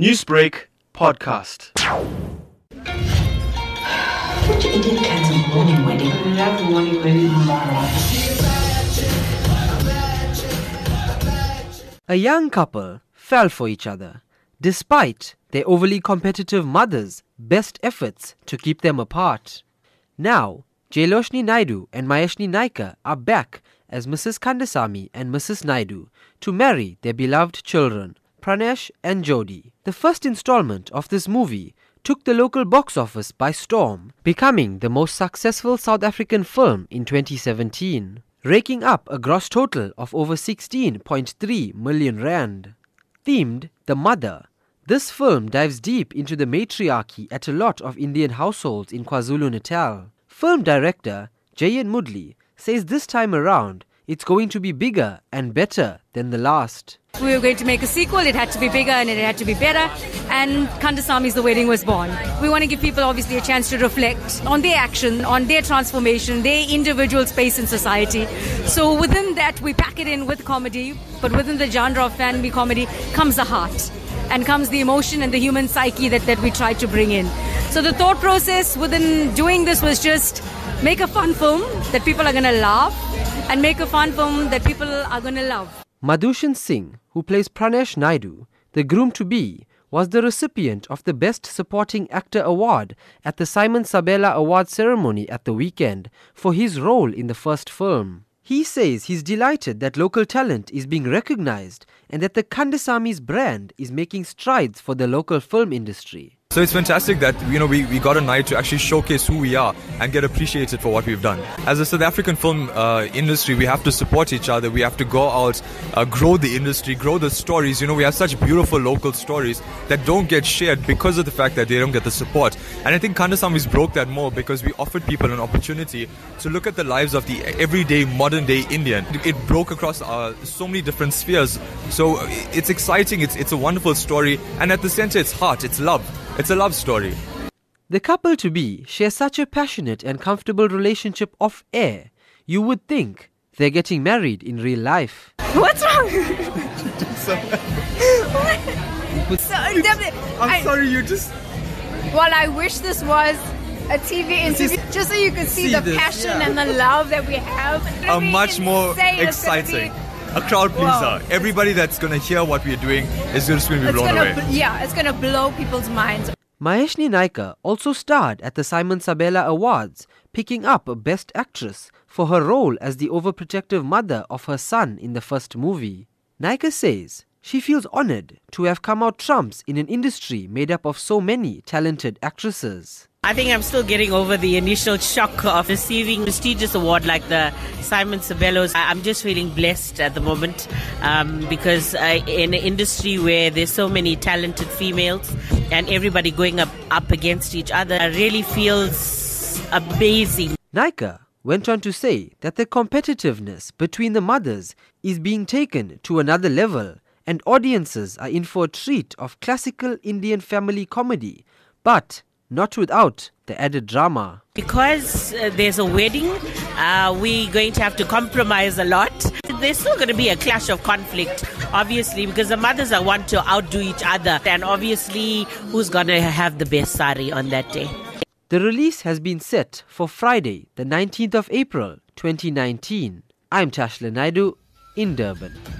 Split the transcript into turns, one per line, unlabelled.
Newsbreak podcast.
Which idiot cancelled morning wedding?
We have the morning wedding tomorrow.
A young couple fell for each other, despite their overly competitive mother's best efforts to keep them apart. Now, Jailoshini Naidoo and Maeshni Naicker are back as Mrs. Kandasamy and Mrs. Naidoo to marry their beloved children, Prishen and Jodi. The first installment of this movie took the local box office by storm, becoming the most successful South African film in 2017, raking up a gross total of over 16.3 million rand. Themed The Mother, this film dives deep into the matriarchy at a lot of Indian households in KwaZulu Natal. Film director Jayan Moodley says this time around it's going to be bigger and better than the last.
We were going to make a sequel, it had to be bigger and it had to be better. And Kandasamy's The Wedding was born. We want to give people obviously a chance to reflect on their action, on their transformation, their individual space in society. So within that, we pack it in with comedy, but within the genre of family comedy comes the heart and comes the emotion and the human psyche that, that we try to bring in. So the thought process within doing this was just make a fun film that people are going to laugh and make a fun film that people are going to love.
Madushan Singh, who plays Prishen Naidoo, the groom to be, was the recipient of the Best Supporting Actor award at the Simon Sabela Award ceremony at the weekend for his role in the first film. He says he's delighted that local talent is being recognized and that the Kandasamy's brand is making strides for the local film industry.
So it's fantastic that you know we, we got a night to actually showcase who we are and get appreciated for what we've done. As a South African film uh, industry, we have to support each other. We have to go out, uh, grow the industry, grow the stories. You know, we have such beautiful local stories that don't get shared because of the fact that they don't get the support. And I think Kandasamy's broke that more because we offered people an opportunity to look at the lives of the everyday modern day Indian. It broke across uh, so many different spheres. So it's exciting. It's it's a wonderful story, and at the center, it's heart. It's love. It's a love story.
The couple to be share such a passionate and comfortable relationship off air. You would think they're getting married in real life.
What's wrong?
So,
I'm
I-
sorry, you just.
Well, I wish this was a TV interview, just so you could see,
see
the
this,
passion
yeah.
and the love that we have. It's
a
gonna
much more
insane. It's
exciting.
Be-
A crowd pleaser.
Whoa.
Everybody that's gonna hear what we're doing is just gonna be
It's
blown
gonna,
away.
bl- yeah, it's gonna blow people's minds.
Maeshni Naicker also starred at the Simon Sabela Awards, picking up a Best Actress for her role as the overprotective mother of her son in the first movie. Naicker says she feels honored to have come out trumps in an industry made up of so many talented actresses.
I think I'm still getting over the initial shock of receiving a prestigious award like the Simon Sabelas. I- I'm just feeling blessed at the moment um, because uh, in an industry where there's so many talented females and everybody going up, up against each other, it really feels amazing.
Naicker went on to say that the competitiveness between the mothers is being taken to another level and audiences are in for a treat of classical Indian family comedy, but not without the added drama.
Because uh, there's a wedding, uh, we're going to have to compromise a lot. There's still going to be a clash of conflict, obviously, because the mothers are want to outdo each other, and obviously, who's going to have the best sari on that day?
The release has been set for Friday, the 19th of April 2019. I'm Tashlan Naidoo in Durban.